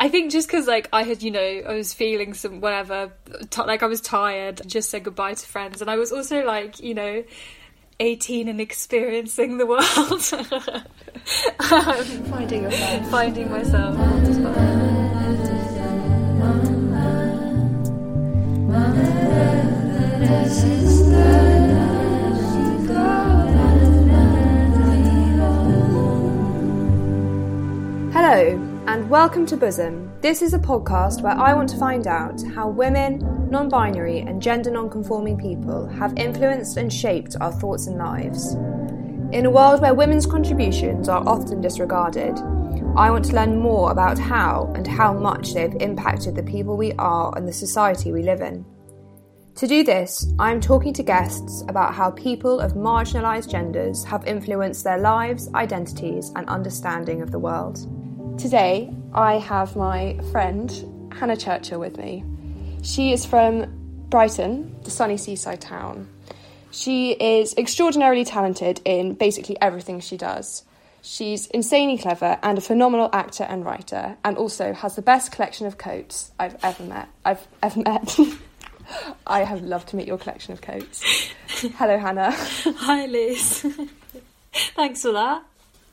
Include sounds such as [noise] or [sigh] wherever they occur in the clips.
I think just because like I had, you know, I was feeling some whatever, t- like I was tired, just said goodbye to friends, and I was also like, you know, eighteen and experiencing the world, um, [laughs] Finding yourself. finding myself. on the spot. Hello, and welcome to Bosom. This is a podcast where I want to find out how women, non binary, and gender non conforming people have influenced and shaped our thoughts and lives. In a world where women's contributions are often disregarded, I want to learn more about how and how much they've impacted the people we are and the society we live in. To do this, I am talking to guests about how people of marginalised genders have influenced their lives, identities, and understanding of the world. Today, I have my friend Hannah Churchill with me. She is from Brighton, the sunny seaside town. She is extraordinarily talented in basically everything she does. She's insanely clever and a phenomenal actor and writer, and also has the best collection of coats I've ever met. I've ever met. [laughs] I have loved to meet your collection of coats. Hello, Hannah. [laughs] Hi, Liz. [laughs] Thanks for that.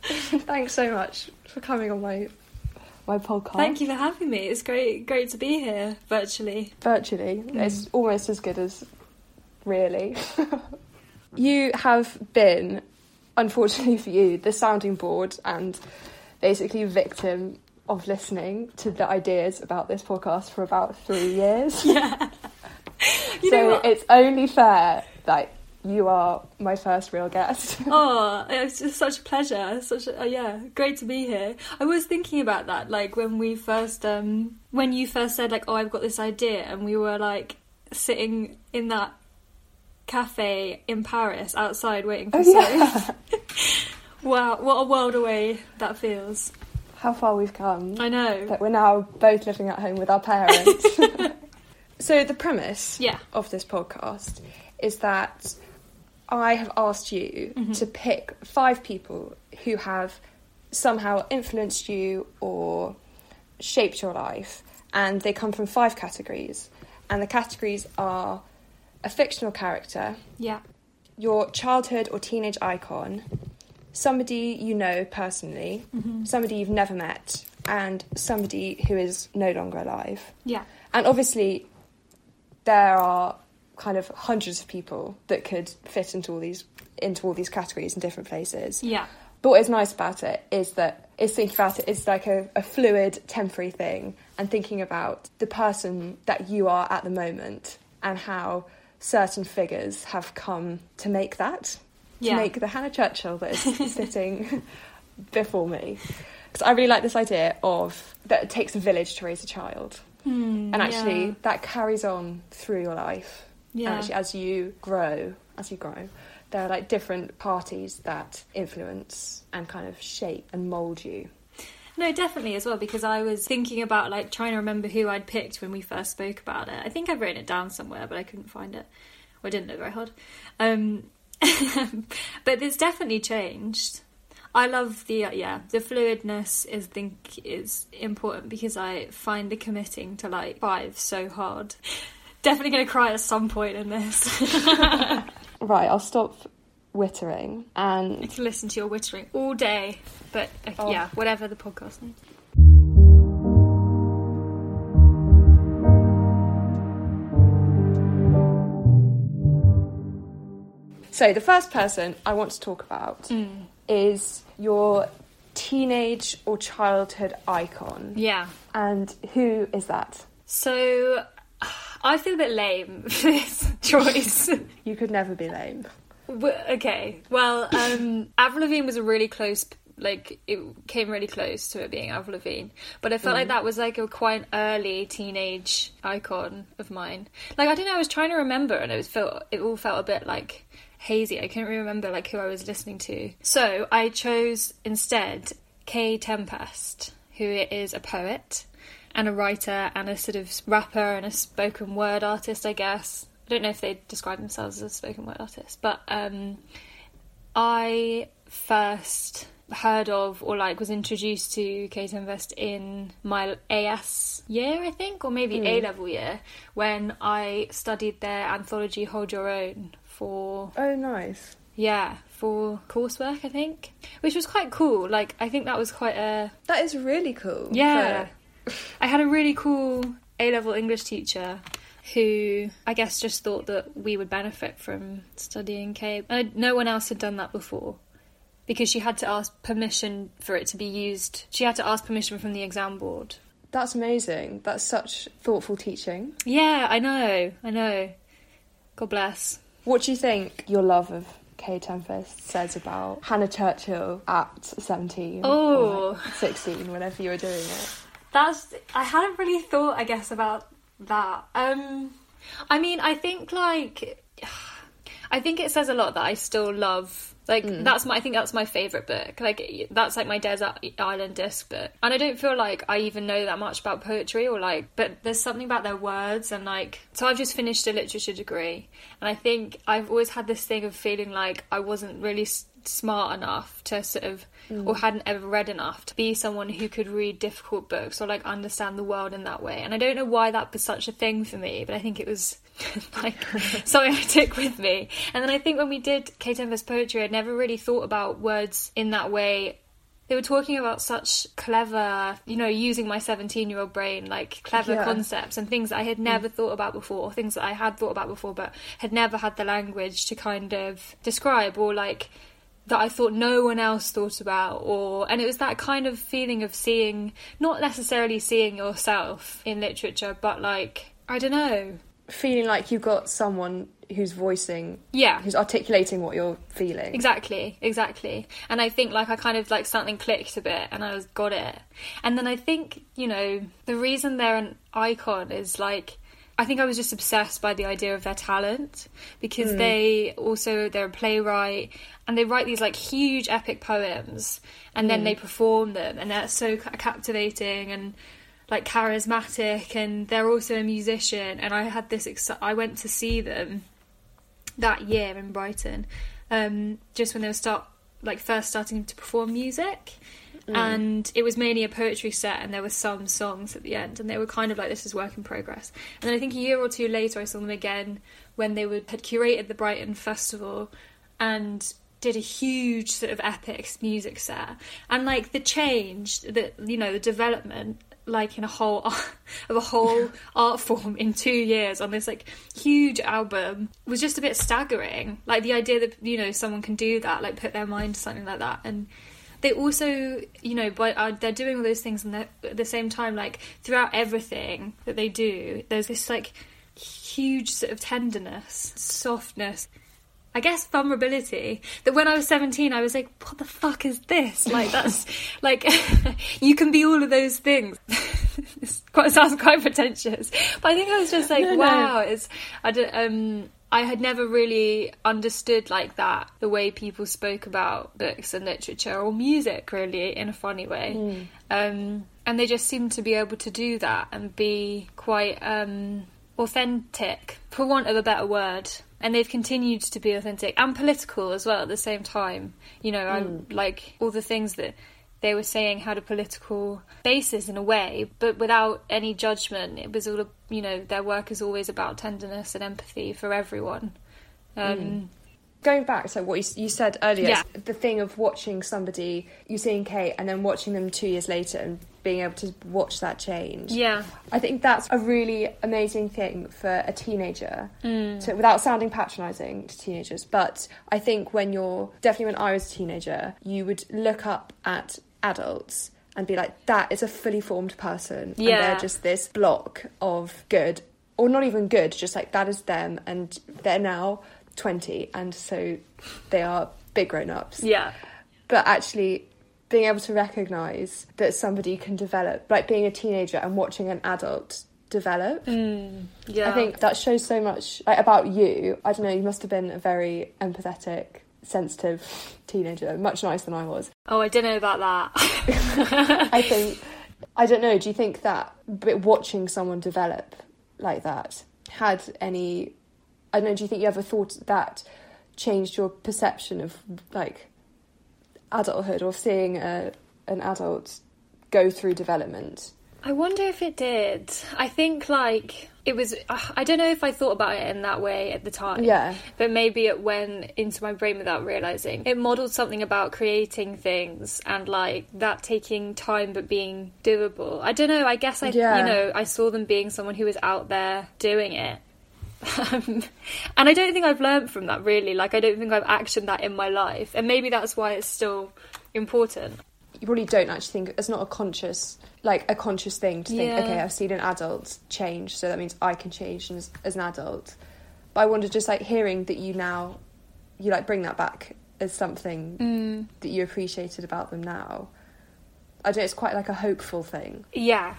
Thanks so much for coming on my my podcast. Thank you for having me. It's great, great to be here virtually. Virtually, mm. it's almost as good as really. [laughs] you have been, unfortunately [laughs] for you, the sounding board and basically victim of listening to the ideas about this podcast for about three years. [laughs] Yeah. You so it's only fair that you are my first real guest. [laughs] Oh, it's just such a pleasure. Such a, uh, yeah, great to be here. I was thinking about that, like when we first, um, when you first said like, oh, I've got this idea, and we were like sitting in that cafe in Paris outside waiting for Oh, [laughs] yeah. [laughs] Wow, what a world away that feels. How far we've come. I know. that we're now both living at home with our parents. so the premise Yeah. of this podcast is that I have asked you Mm-hmm. to pick five people who have somehow influenced you or shaped your life, and they come from five categories. And the categories are a fictional character, Yeah. your childhood or teenage icon, somebody you know personally, somebody you've never met, and somebody who is no longer alive. Yeah. And obviously, there are kind of hundreds of people that could fit into all these into all these categories in different places. Yeah. But what is nice about it is that is thinking about it is like a, a fluid, temporary thing, and thinking about the person that you are at the moment and how certain figures have come to make that, to Yeah. make the Hannah Churchill that is [laughs] sitting [laughs] before me. Because I really like this idea of that it takes a village to raise a child, Hmm, and actually yeah. that carries on through your life. Yeah. And actually, as you grow, as you grow, there are like different parties that influence and kind of shape and mold you. No, definitely as well because I was thinking about like trying to remember who I'd picked when we first spoke about it. I think I've written it down somewhere, but I couldn't find it. Or I didn't look very hard. Um, [laughs] but it's definitely changed. I love the uh, yeah the fluidness is think is important because I find the committing to like five so hard. Definitely going to cry at some point in this. [laughs] Right, I'll stop wittering I and can listen to your wittering all day, but uh, Oh. yeah, whatever the podcast needs. so the first person I want to talk about is your teenage or childhood icon. Yeah. And who is that? So I feel a bit lame [laughs] for this choice. You could never be lame. Okay, well, um, Avril Lavigne was a really close, like it came really close to it being Avril Lavigne, but I felt like that was like a quite early teenage icon of mine. Like I don't know, I was trying to remember, and it was felt it all felt a bit like hazy. I couldn't really remember like who I was listening to, so I chose instead Kae Tempest, who is a poet and a writer and a sort of rapper and a spoken word artist, I guess. I don't know if they describe themselves as a spoken word artist, but um, I first heard of or like was introduced to Kae Tempest in my AS year, I think, or maybe A level year when I studied their anthology Hold Your Own for Oh, nice. yeah for coursework, I think, which was quite cool. Like I think that was quite a That is really cool. yeah. I had a really cool A level English teacher who I guess just thought that we would benefit from studying K. And no one else had done that before because she had to ask permission for it to be used. She had to ask permission from the exam board. That's amazing. That's such thoughtful teaching. Yeah, I know, I know. God bless. What do you think your love of Kae Tempest says about Hannah Churchill at 17? Oh. or 16, whenever you were doing it? That's I hadn't really thought, I guess, about that. Um I mean, I think like I think it says a lot that I still love like that's my I think that's my favorite book. Like that's like my desert island disc book. And I don't feel like I even know that much about poetry or like but there's something about their words and like so I've just finished a literature degree and I think I've always had this thing of feeling like I wasn't really smart enough to sort of or mm. hadn't ever read enough to be someone who could read difficult books or like understand the world in that way. And i don't know why that was such a thing for me but i think it was [laughs] like [laughs] something i took with me. And then i think when we did kate Tempest poetry i'd never really thought about words in that way. They were talking about such clever, you know, using my 17 year old brain, like clever Yeah. concepts and things that I had mm. never thought about before, or things that I had thought about before, but had never had the language to kind of describe or like that I thought no one else thought about or and it was that kind of feeling of seeing not necessarily seeing yourself in literature but like I don't know Feeling like you've got someone who's voicing, yeah who's articulating what you're feeling. Exactly, exactly. And I think like I kind of like something clicked a bit and I was got it. And then I think, you know, the reason they're an icon is like I think I was just obsessed by the idea of their talent because they also they're a playwright and they write these like huge epic poems and then they perform them and they're so captivating and like charismatic and they're also a musician and I had this ex- I went to see them that year in Brighton, um, just when they were start like first starting to perform music. Mm. And it was mainly a poetry set, and there were some songs at the end, and they were kind of like this is work in progress. And then I think a year or two later, I saw them again when they would, had curated the Brighton Festival and did a huge sort of epic music set. And like the change, that you know the development like in a whole [laughs] of a whole [laughs] art form in two years on this like huge album was just a bit staggering. Like the idea that you know someone can do that, like put their mind to something like that, and they also you know by uh, they're doing all those things and at the same time like throughout everything that they do, there's this like huge sort of tenderness, softness. I guess vulnerability. That when I was 17, I was like, what the fuck is this? Like, that's [laughs] like, [laughs] you can be all of those things. [laughs] it quite, sounds quite pretentious. But I think I was just like, No, no. wow, it's, I don't, um, I had never really understood like that the way people spoke about books and literature or music really in a funny way. Um, and they just seemed to be able to do that and be quite um, authentic, for want of a better word. And they've continued to be authentic and political as well at the same time. You know, I like all the things that they were saying had a political basis in a way, but without any judgment. It was all, you know, their work is always about tenderness and empathy for everyone. Um, Going back to what you, you said earlier, Yeah. the thing of watching somebody, you seeing Kate, and then watching them two years later and being able to watch that change. Yeah, I think that's a really amazing thing for a teenager, Mm. to, without sounding patronising to teenagers. But I think when you're definitely when I was a teenager, you would look up at adults and be like, "That is a fully formed person, and Yeah. they're just this block of good, or not even good, just like that is them, and they're now 20, and so they are big grown ups." yeah, but actually being able to recognize that somebody can develop like being a teenager and watching an adult develop mm, yeah. i think that shows so much like, about you i don't know you must have been a very empathetic sensitive teenager much nicer than i was Oh, I don't know about that. [laughs] i [laughs] think i don't know do you think that watching someone develop like that had any i don't know do you think you ever thought that changed your perception of like adulthood or seeing a, an adult go through development. I wonder if it did. I think like it was. I don't know if I thought about it in that way at the time. Yeah. But maybe it went into my brain without realizing. It modeled something about creating things and like that taking time but being doable. I don't know. I guess I, Yeah. you know, I saw them being someone who was out there doing it. Um, [laughs] and I don't think I've learned from that really. Like I don't think I've actioned that in my life, and maybe that's why it's still important. You probably don't actually think it's not a conscious like a conscious thing to think, Yeah. okay, I've seen an adult change, so that means I can change as, as an adult. But I wonder just like hearing that you now you like bring that back as something Mm. that you appreciated about them now. I don't know, it's quite like a hopeful thing. Yeah,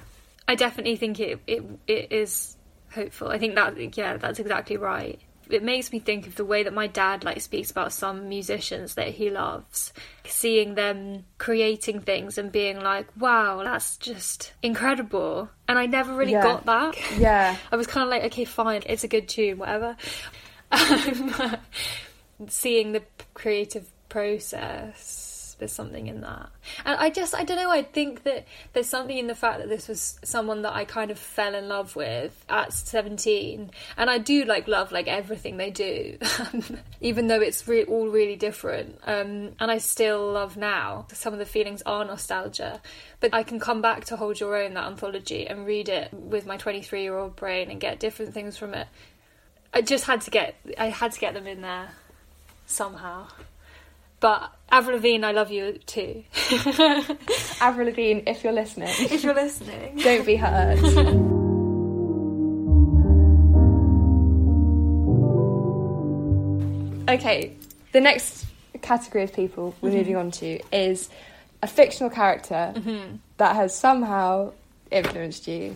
I definitely think it it it is hopeful. I think that yeah, that's exactly right. It makes me think of the way that my dad like speaks about some musicians that he loves, seeing them creating things and being like, "Wow, that's just incredible." And I never really Yeah. got that. Yeah. [laughs] I was kind of like, "Okay, fine, it's a good tune, whatever." [laughs] Um, [laughs] seeing the creative process there's something in that. And i just i don't know i think that there's something in the fact that this was someone that i kind of fell in love with at 17 and i do like love like everything they do [laughs] even though it's re- all really different. Um, and i still love now some of the feelings are nostalgia. But i can come back to hold your own that anthology and read it with my 23 year old brain and get different things from it. I just had to get I had to get them in there somehow. But Avril Lavigne, I love you too. [laughs] Avril Lavigne, if you're listening, if you're listening. [laughs] don't be hurt. okay, the next category of people we're mm-hmm. moving on to is a fictional character mm-hmm. that has somehow influenced you.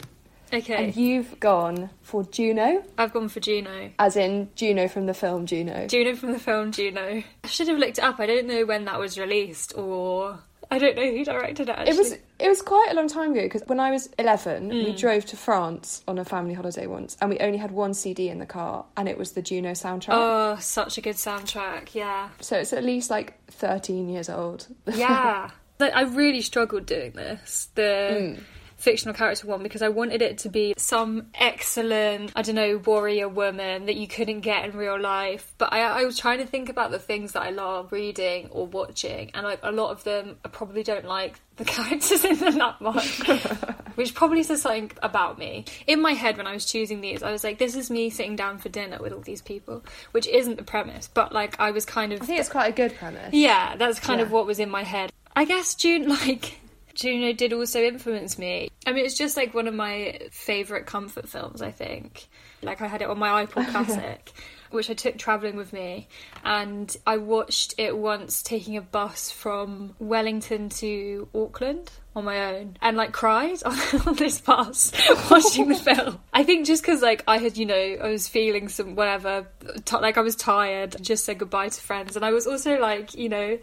Okay, And you've gone for Juno, I've gone for Juno. as in Juno from the film Juno. Juno from the film Juno. I should have looked it up. I don't know when that was released or I don't know who directed it actually. It was it was quite a long time ago because when I was eleven, Mm. we drove to France on a family holiday once, and we only had one CD in the car, and it was the Juno soundtrack. Oh, such a good soundtrack. Yeah. So it's at least like thirteen years old. Yeah. [laughs] like, I really struggled doing this. The fictional character one because I wanted it to be some excellent, I don't know, warrior woman that you couldn't get in real life. But I, I was trying to think about the things that I love reading or watching, and like a lot of them, I probably don't like the [laughs] characters in them that much, [laughs] which probably says something about me. In my head, when I was choosing these, I was like, this is me sitting down for dinner with all these people, which isn't the premise, but like I was kind of I think it's quite a good premise. yeah, that's kind of what was in my head. I guess June, [laughs] like, Juno did also influence me. I mean, it's just like one of my favourite comfort films, I think. Like, I had it on my iPod [laughs] Classic, which I took travelling with me, and I watched it once taking a bus from Wellington to Auckland on my own and like cried [laughs] on, on this bus [laughs] watching the film. I think just because like I had, you know, I was feeling some whatever, t- like I was tired, just said goodbye to friends, and I was also like, you know,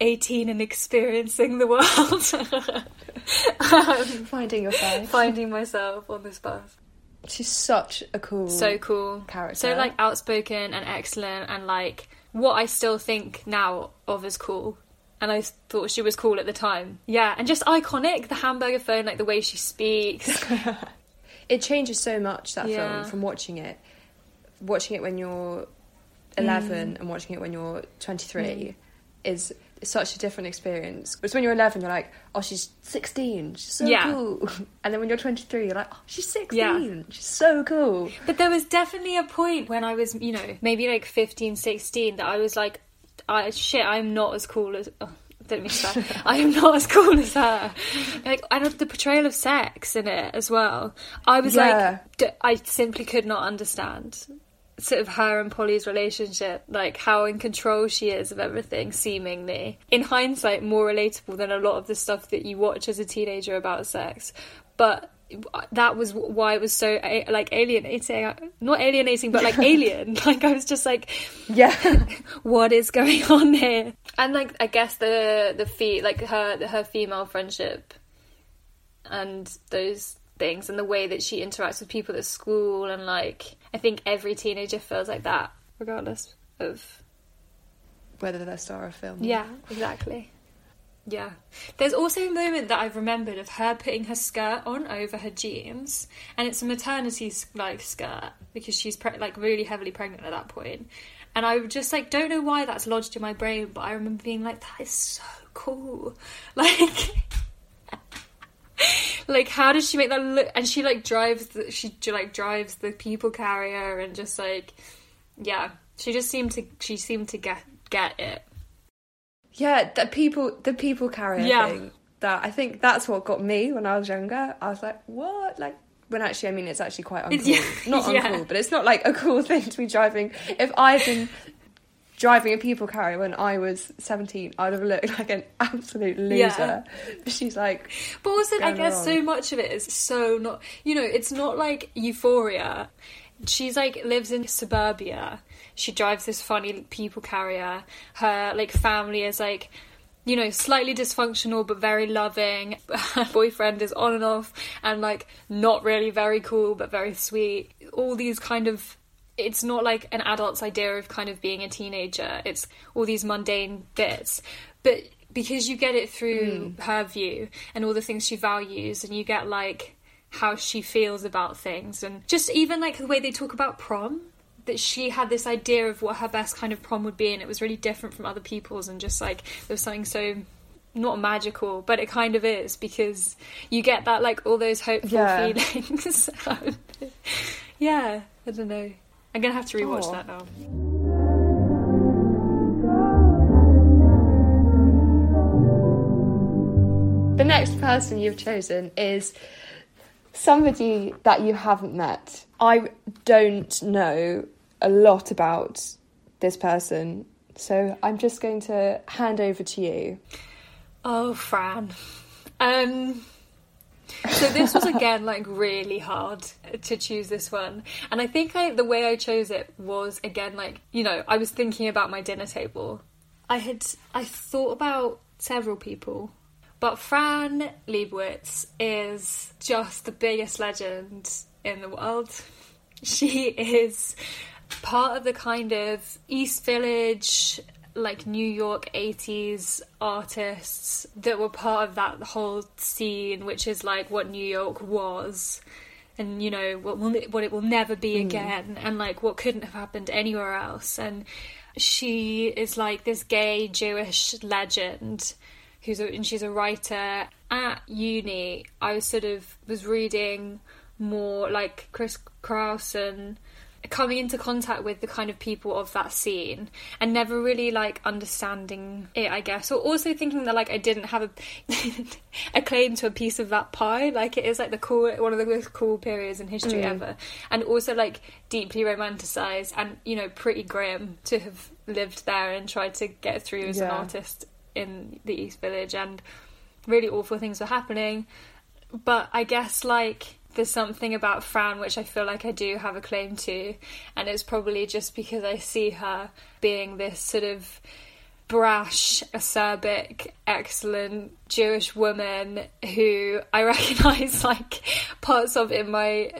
18 and experiencing the world. um, [laughs] Finding your faith. finding myself on this bus. She's such a cool. So cool. Character. So like outspoken and excellent and like what I still think now of as cool. And I thought she was cool at the time. Yeah, and just iconic. The hamburger phone, like the way she speaks. [laughs] it changes so much that Yeah. film from watching it. Watching it when you're eleven and watching it when you're twenty three is such a different experience. Because when you're eleven, you're like, oh, she's sixteen, she's so Yeah. cool. [laughs] And then when you're twenty three, you're like, oh, she's sixteen, Yeah. she's so cool. But there was definitely a point when I was, you know, maybe like 15, 16 that I was like, I shit, I'm not as cool as. Oh, don't mean swear. I am not as cool as her. Like, and the portrayal of sex in it as well. I was Yeah. like, d- I simply could not understand sort of her and Paulie's relationship, like how in control she is of everything, seemingly. In hindsight, more relatable than a lot of the stuff that you watch as a teenager about sex. But that was why it was so like alienating not alienating but like [laughs] alien [laughs] like i was just like Yeah. [laughs] what is going on here and like i guess the the fee like her her female friendship and those things and the way that she interacts with people at school and like i think every teenager feels like that regardless of Whether they're star or film. yeah exactly Yeah. There's also a moment that I've remembered of her putting her skirt on over her jeans, and it's a maternity like skirt because she's pre- like really heavily pregnant at that point. And I just like don't know why that's lodged in my brain, but I remember being like, that is so cool. [laughs] Like like how does she make that look and she like drives the, she like drives the people carrier and just like yeah she just seemed to she seemed to get get it Yeah, the people the people carrier Yeah. thing. That I think that's what got me when I was younger. I was like, what? Like when actually I mean it's actually quite [laughs] uncool. Yeah, Not [laughs] yeah. uncool, but it's not like a cool [laughs] thing to be driving. If I've been driving a people carrier when I was seventeen, I'd have looked [laughs] like an absolute loser. Yeah. But she's like But also, I guess wrong. so much of it is so not. You know, it's not like Euphoria. She's like lives in suburbia. She drives this funny people carrier. Her like family is like. You know, slightly dysfunctional but very loving. [laughs] Her boyfriend is on and off and like not really very cool but very sweet. All these kind of it's not like an adult's idea of kind of being a teenager. It's all these mundane bits. But because you get it through hmm. her view and all the things she values, and you get like how she feels about things, and just even like the way they talk about prom. That she had this idea of what her best kind of prom would be, and it was really different from other people's, and just like there was something so not magical, but it kind of is because you get that like all those hopeful Yeah. feelings. [laughs] yeah, I don't know. I'm gonna have to rewatch Aw. that now. The next person you've chosen is somebody that you haven't met. I don't know a lot about this person, so I'm just going to hand over to you. Oh, Fran. Um, so this was again like really hard to choose this one, and I think I, the way I chose it was again like you know I was thinking about my dinner table. I had I thought about several people, but Fran Lebowitz is just the biggest legend in the world. She is part of the kind of East Village, like New York 80s artists that were part of that whole scene, which is like what New York was. And you know what will what it will never be hmm. again, and like what couldn't have happened anywhere else. And she is like this gay Jewish legend who's a, and she's a writer at uni. I sort of was reading more like Chris Kraus and coming into contact with the kind of people of that scene and never really like understanding it i guess. Or also thinking that like i didn't have a, [laughs] a claim to a piece of that pie. Like it is like the cool one of the most cool periods in history mm. ever. And also like deeply romanticized and you know pretty grim to have lived there and tried to get through as an artist in the east village. And really awful things were happening. But I guess like there's something about Fran which I feel like I do have a claim to, and it's probably just because I see her being this sort of brash, acerbic, excellent Jewish woman who I [laughs] recognise like parts of in my.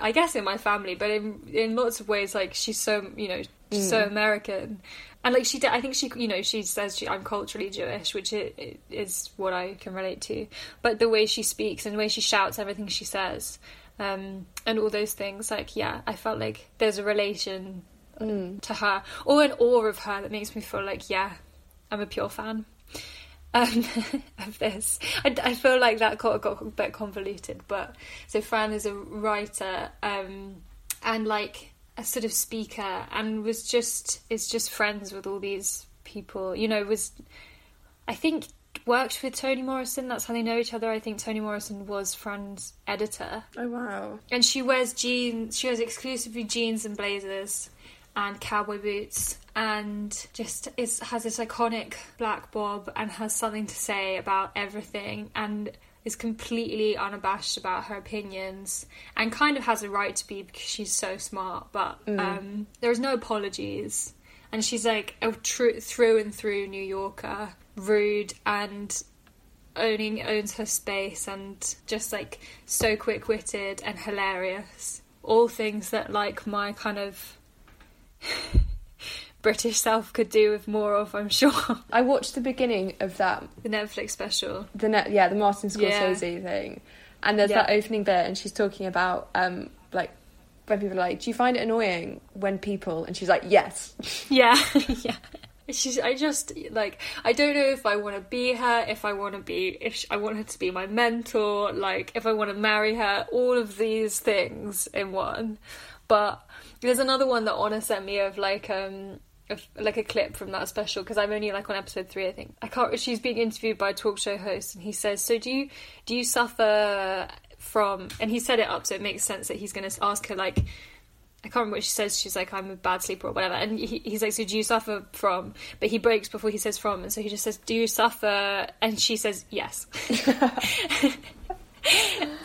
I guess in my family, but in in lots of ways, like she's so you know she's so mm. American, and like she, did- I think she you know she says she, I'm culturally Jewish, which is what I can relate to. But the way she speaks and the way she shouts everything she says, um, and all those things, like yeah, I felt like there's a relation to her or an awe of her that makes me feel like yeah, I'm a pure fan um, [laughs] of this. I, I feel like that got, got a bit convoluted, but so Fran is a writer um, and like a sort of speaker, and was just is just friends with all these people. You know, was I think worked with Toni Morrison. That's how they know each other. I think Toni Morrison was Fran's editor Oh wow. and she wears jeans she wears exclusively jeans and blazers and cowboy boots and just is has this iconic black bob and has something to say about everything and is completely unabashed about her opinions and kind of has a right to be because she's so smart but um, there's no apologies and she's like a true through and through new yorker rude and owning owns her space and just like so quick witted and hilarious. All things that like my kind of British Self could do with more of, I'm sure. [laughs] I watched the beginning of that the Netflix special. the net yeah the Martin Yeah. Scorsese thing, and there's Yeah. that opening bit, and she's talking about um like when people are like, do you find it annoying when people? And she's like, yes. [laughs] Yeah, [laughs] yeah. She's. I just like. I don't know if I want to be her. If I want to be. If sh I want her to be my mentor. Like if I want to marry her. All of these things in one. But there's another one that Honor sent me of like um. Like a clip from that special because I'm only like on episode three I think I can't she's being interviewed by a talk show host and he says so do you do you suffer from and he set it up so it makes sense that he's going to ask her like I can't remember what she says. She's like, I'm a bad sleeper or whatever. And he, he's like, So do you suffer from? But he breaks before he says from. And so he just says, Do you suffer? And she says, Yes. [laughs] [laughs]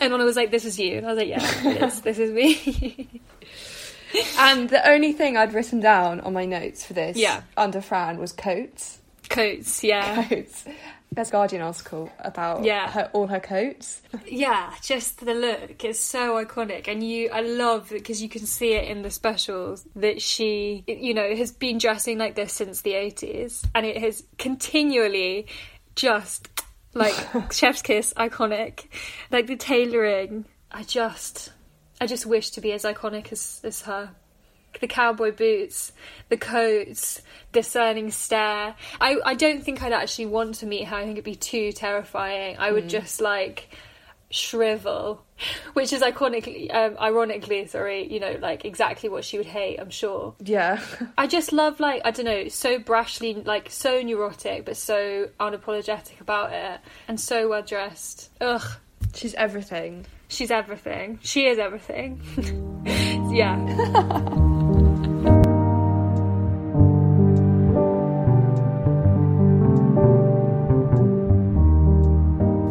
and Anna was like, This is you. And I was like, Yeah, is. This is me. [laughs] and the only thing I'd written down on my notes for this Yeah. under Fran was coats. Coats, yeah. Coats. There's a Guardian article about Yeah. her, all her coats. Yeah, just the look is so iconic, and you, I love it because you can see it in the specials that she, you know, has been dressing like this since the eighties, and it has continually just like [laughs] chef's kiss iconic, like the tailoring. I just, I just wish to be as iconic as as her. The cowboy boots, the coats, discerning stare. I, I don't think I'd actually want to meet her. I think it'd be too terrifying. I would just like shrivel, which is iconically, um, ironically, sorry, you know, like exactly what she would hate. I'm sure. Yeah. I just love like I don't know, so brashly, like so neurotic, but so unapologetic about it, and so well dressed. Ugh, She's everything. She's everything. She is everything. [laughs] yeah. [laughs]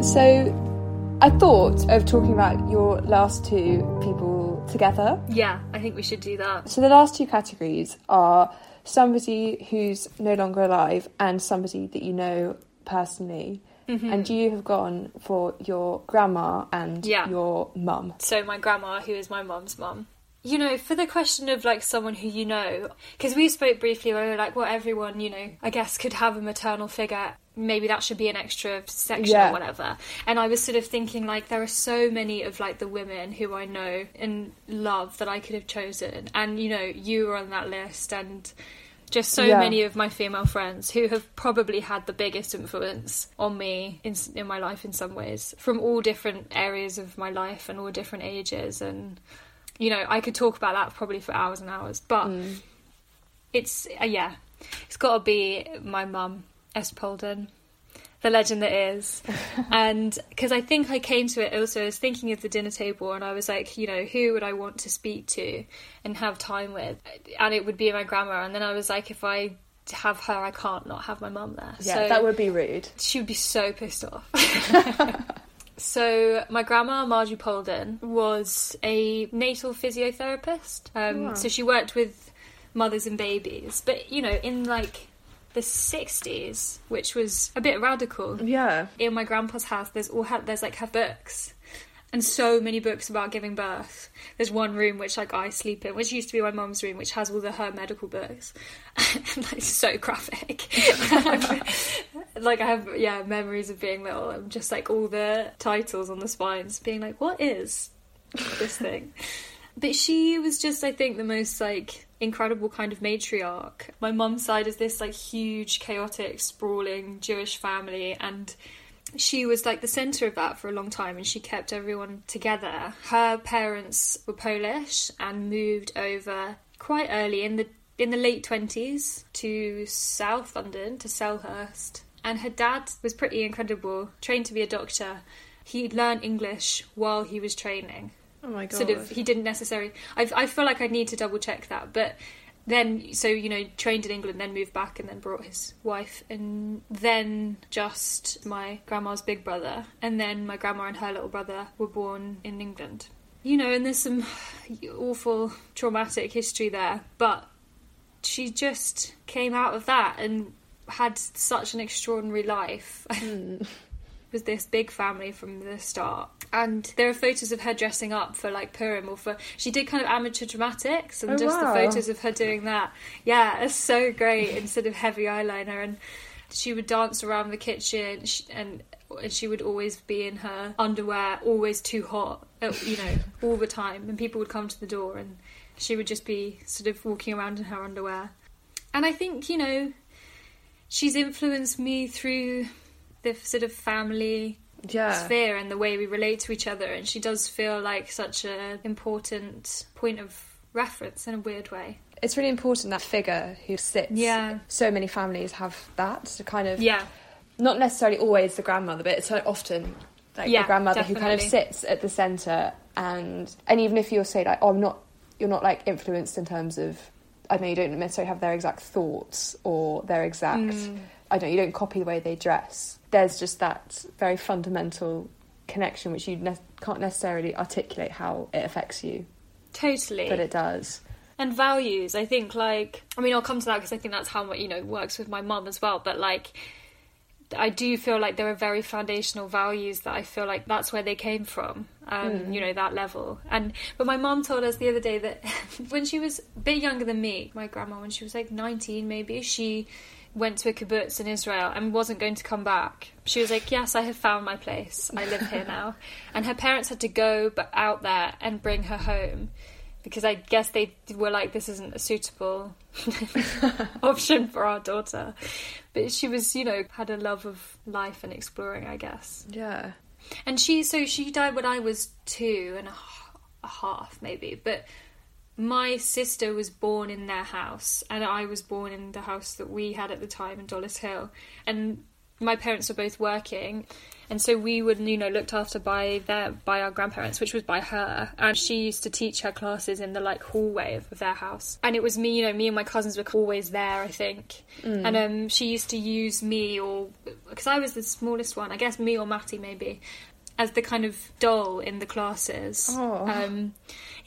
So I thought of talking about your last two people together. Yeah, I think we should do that. So the last two categories are somebody who's no longer alive and somebody that you know personally. Mm-hmm. And you have gone for your grandma and Yeah. your mum. So my grandma, who is my mum's mum. You know, for the question of like someone who you know, because we spoke briefly where we were like, well, everyone, you know, I guess could have a maternal figure. Maybe that should be an extra section Yeah. or whatever. And I was sort of thinking like there are so many of like the women who I know and love that I could have chosen. And you know, you were on that list and just so Yeah. many of my female friends who have probably had the biggest influence on me in in my life in some ways from all different areas of my life and all different ages. And you know I could talk about that probably for hours and hours but it's uh, yeah it's got to be my mum Esther Polden the legend that is [laughs] and because I think I came to it also as thinking of the dinner table and I was like you know who would I want to speak to and have time with and it would be my grandma and then I was like if I have her I can't not have my mum there Yeah, so that would be rude. she would be so pissed off. [laughs] so my grandma Margie Polden was a natal physiotherapist. Um, Wow. So she worked with mothers and babies, but you know, in like the '60s, which was a bit radical. Yeah. In my grandpa's house, there's all ha- there's like her books. And so many books about giving birth. There's one room which like I sleep in, which used to be my mum's room, which has all the her medical books. and [laughs] like so graphic. [laughs] like I have yeah, memories of being little and just like all the titles on the spines being like, What is this thing? But she was just, I think, the most like incredible kind of matriarch. My mum's side is this like huge, chaotic, sprawling Jewish family, and she was like the center of that for a long time and she kept everyone together. Her parents were Polish and moved over quite early in the in the late 20s to South London to Selhurst. And her dad was pretty incredible, trained to be a doctor. He learned English while he was training Oh my god. sort of he didn't necessarily I, I feel like I need to double check that but then so you know trained in England then moved back and then brought his wife and then just my grandma's big brother and then my grandma and her little brother were born in England. You know and there's some awful traumatic history there but she just came out of that and had such an extraordinary life [laughs] hmm. Was this big family from the start. And there are photos of her dressing up for like Purim or for she did kind of amateur dramatics and Oh, just wow. the photos of her doing that. Yeah, it's so great instead of heavy eyeliner and she would dance around the kitchen and and she would always be in her underwear, always too hot, uh, you know, all the time. And people would come to the door and she would just be sort of walking around in her underwear. And I think, you know, she's influenced me through the sort of family Yeah. sphere and the way we relate to each other. And she does feel like such an important point of reference in a weird way. It's really important that figure who sits. Yeah. So many families have that to kind of Yeah. not necessarily always the grandmother, but it's often like Yeah, the grandmother who kind of sits at the centre and and even if you're say like, oh I'm not you're not like influenced in terms of I know you don't necessarily have their exact thoughts or their exact Mm. I don't you don't copy the way they dress. There's just that very fundamental connection which you ne- can't necessarily articulate how it affects you, Totally. but it does. and values i think like i mean i'll come to that because i think that's how you know works with my mum as well but like i do feel like there are very foundational values that i feel like that's where they came from um, you know that level and but my mom told us the other day that [laughs] when she was a bit younger than me my grandma when she was like 19 maybe she went to a kibbutz in israel and wasn't going to come back she was like yes i have found my place i live here now [laughs] and her parents had to go but out there and bring her home because I guess they were like, this isn't a suitable [laughs] option for our daughter. But she was, you know, had a love of life and exploring, I guess. Yeah. And she, so she died when I was two and a, half, maybe. But my sister was born in their house, and I was born in the house that we had at the time in Dollis Hill. And my parents were both working, and so we were, you know, looked after by their by our grandparents, which was by her. And she used to teach her classes in the like hallway of, of their house. And it was me, you know, me and my cousins were always there, I think. And um, she used to use me or because I was the smallest one, I guess me or Matty maybe. As the kind of doll in the classes, Oh. um,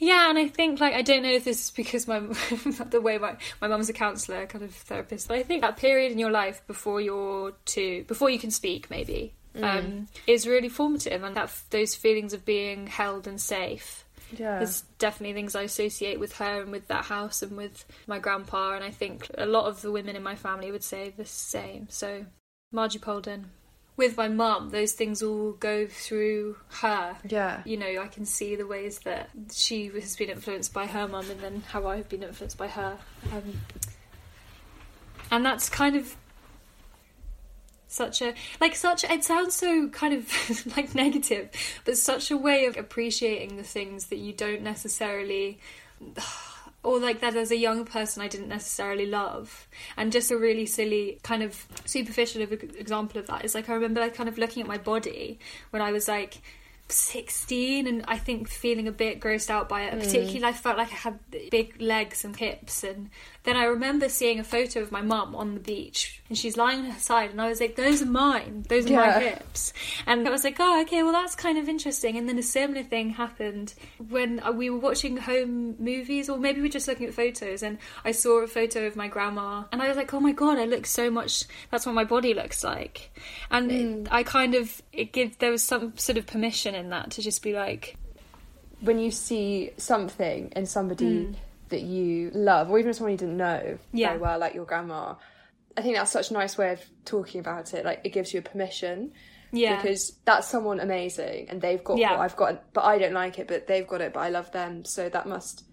yeah, and I think like I don't know if this is because my [laughs] the way my my mum's a counsellor, kind of therapist, but I think that period in your life before you're two, before you can speak, maybe, um, is really formative, and that those feelings of being held and safe Yeah. is definitely things I associate with her and with that house and with my grandpa, and I think a lot of the women in my family would say the same. So, Margie Polden. With my mum, those things all go through her yeah. you know, I can see the ways that she has been influenced by her mum and then how I've been influenced by her. Um, and that's kind of such a like such it sounds so kind of [laughs] like negative but such a way of appreciating the things that you don't necessarily or like that as a young person I didn't necessarily love. And just a really silly kind of superficial of example of that is like I remember like kind of looking at my body when I was like 16 and I think feeling a bit grossed out by it. Hmm. Particularly I felt like I had big legs and hips and then I remember seeing a photo of my mum on the beach and she's lying on her side and I was like, those are mine. Those are my Yeah. hips. And I was like, oh, okay, well, that's kind of interesting. And then a similar thing happened when uh, we were watching home movies, or maybe we were just looking at photos, and I saw a photo of my grandma, and I was like, oh my god, I look so much. That's what my body looks like. And it, I kind of it give there was some sort of permission in that to just be like, when you see something in somebody that you love, or even someone you didn't know Yeah. very well, like your grandma, I think that's such a nice way of talking about it. Like it gives you a permission. yeah, Because that's someone amazing and they've got Yeah. what I've got, but I don't like it, but they've got it, but I love them. So that must.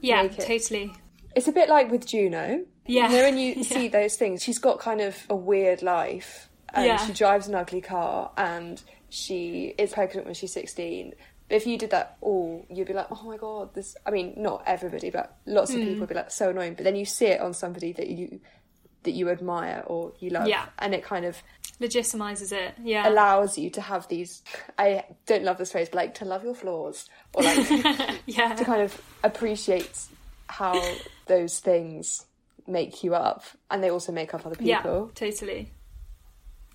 yeah, it- totally. It's a bit like with Juno. Yeah. You know, when you [laughs] Yeah. see those things, she's got kind of a weird life. And Yeah. she drives an ugly car and she is pregnant when she's 16. But if you did that all, you'd be like, oh my god, this. I mean, not everybody, but lots of Mm. people would be like, so annoying. But then you see it on somebody that you that you admire or you love. Yeah. And it kind of Legitimizes it. Yeah, allows you to have these. I don't love this phrase, but like to love your flaws or like [laughs] [laughs] yeah, to kind of appreciate how [laughs] those things make you up and they also make up other people. Yeah, people. totally.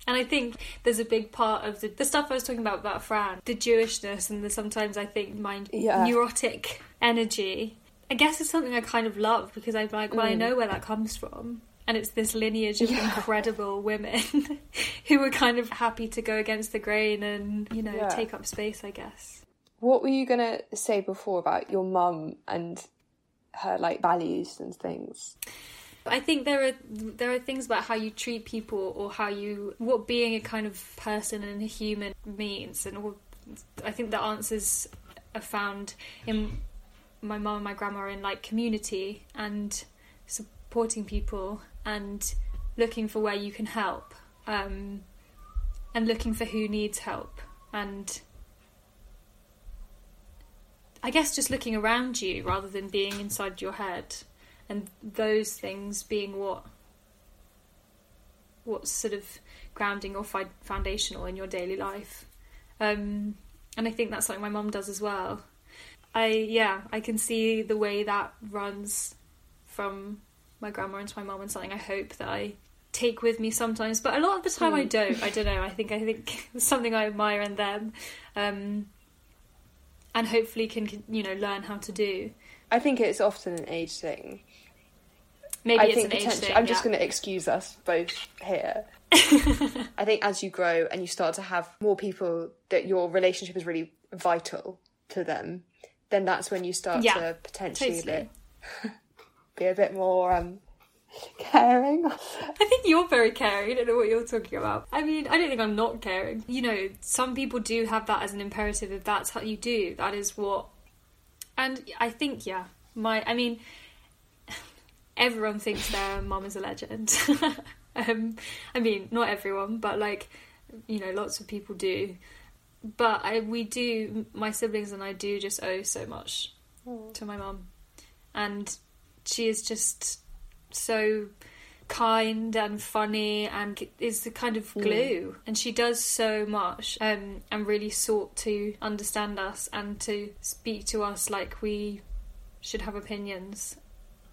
And I think there's a big part of the, the stuff I was talking about about Fran, the Jewishness, and the sometimes I think mind Yeah. neurotic energy. I guess it's something I kind of love because I'm like, well, I Mm. know where that comes from, and it's this lineage of Yeah. incredible women [laughs] who were kind of happy to go against the grain and you know Yeah. take up space i guess What were you gonna say before about your mum and her like values and things? I think there are there are things about how you treat people or how you what being a kind of person and a human means, and all, I think the answers are found in my mum and my grandma in like community and supporting people and looking for where you can help um, and looking for who needs help and I guess just looking around you rather than being inside your head and those things being what what's sort of grounding or fi- foundational in your daily life. Um, and i think that's something my mum does as well. I yeah i can see the way that runs from my grandma into my mum and something i hope that i take with me sometimes but a lot of the time i Hmm. don't. I don't know. I think i think it's [laughs] something i admire in them um, and hopefully can you know learn how to do. I think it's often an age thing. Maybe I it's think potentially, I'm just going to excuse us both here. [laughs] I think as you grow and you start to have more people that your relationship is really vital to them, then that's when you start Yeah, to potentially totally. be, [laughs] be a bit more um, caring. I think you're very caring. I don't know what you're talking about. I mean, I don't think I'm not caring. You know, some people do have that as an imperative. If that's how you do, that is what. And I think, yeah, my. I mean, everyone thinks their mum is a legend. [laughs] um, I mean, not everyone, but like, you know, lots of people do. But I, we do. My siblings and I do just owe so much to my mum, and she is just so kind and funny and is the kind of glue and she does so much um, and really sought to understand us and to speak to us like we should have opinions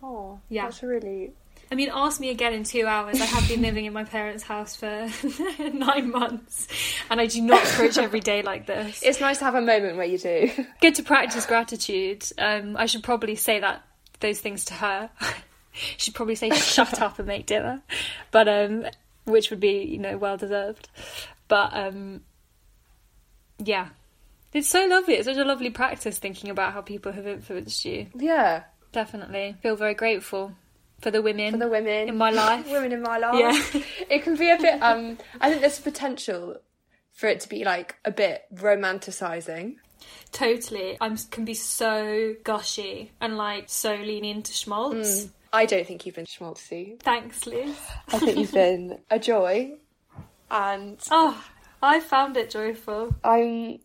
Oh, Yeah. that's really. I mean, ask me again in two hours. I have been living in my parents' house for [laughs] nine months, and I do not approach every day like this. It's nice to have a moment where you do. [laughs] good to practice gratitude. Um, I should probably say that those things to her. [laughs] She'd probably say, "Shut up and make dinner," but um, which would be, you know, well deserved. But um, yeah, it's so lovely. It's such a lovely practice thinking about how people have influenced you. yeah, Definitely feel very grateful for the women for the women in my life. [laughs] women in my life. Yeah. [laughs] it can be a bit. Um, I think there's potential for it to be like a bit romanticizing. Totally, I can be so gushy and like so leaning into schmaltz. I don't think you've been schmaltzy. Thanks, Liz. I think you've [laughs] been a joy, and Oh, I found it joyful. I'm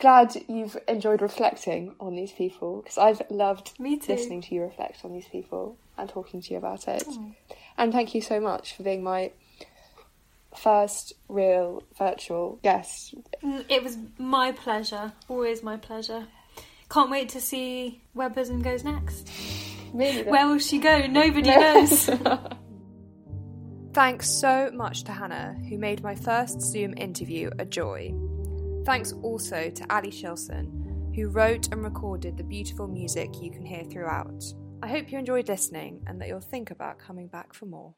glad you've enjoyed reflecting on these people because I've loved listening to you reflect on these people and talking to you about it. And thank you so much for being my first real virtual guest. Mm, It was my pleasure. Always my pleasure. Can't wait to see where Bosom goes next. Really, Where will she go? Nobody [laughs] knows. Thanks so much to Hannah, who made my first Zoom interview a joy. Thanks also to Ally Shilson, who wrote and recorded the beautiful music you can hear throughout. I hope you enjoyed listening and that you'll think about coming back for more.